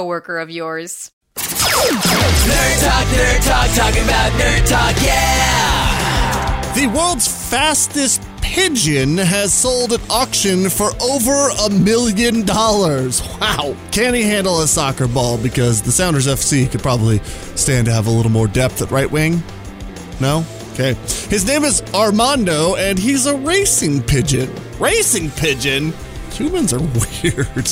coworker of yours. Nerd talk, nerd talk, talking about nerd talk, yeah! The world's fastest pigeon has sold at auction for over a million dollars. Wow. Can he handle a soccer ball? Because the Sounders FC could probably stand to have a little more depth at right wing. No? Okay. His name is Armando, and he's a racing pigeon. Racing pigeon? Humans are weird.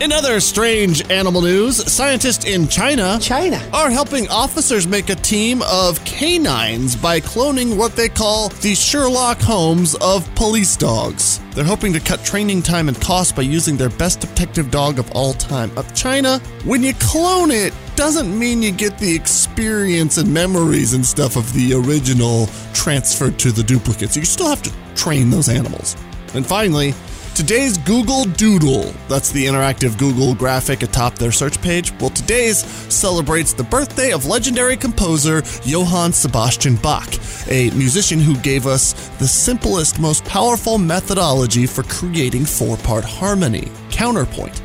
In other strange animal news, scientists in China, China are helping officers make a team of canines by cloning what they call the Sherlock Holmes of police dogs. They're hoping to cut training time and cost by using their best detective dog of all time. Of China, when you clone it, doesn't mean you get the experience and memories and stuff of the original transferred to the duplicates. You still have to train those animals. And finally, Today's Google Doodle, that's the interactive Google graphic atop their search page. Well, today's celebrates the birthday of legendary composer Johann Sebastian Bach, a musician who gave us the simplest, most powerful methodology for creating four part harmony counterpoint.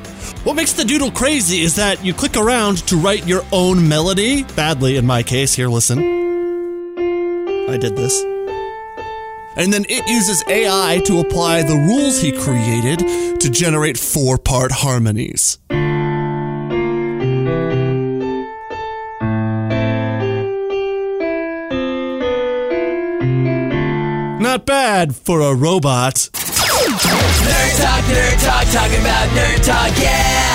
What makes the doodle crazy is that you click around to write your own melody, badly in my case. Here, listen. I did this and then it uses AI to apply the rules he created to generate four part harmonies. Not bad for a robot. Nerd talk, nerd talk, talking about nerd talk, yeah!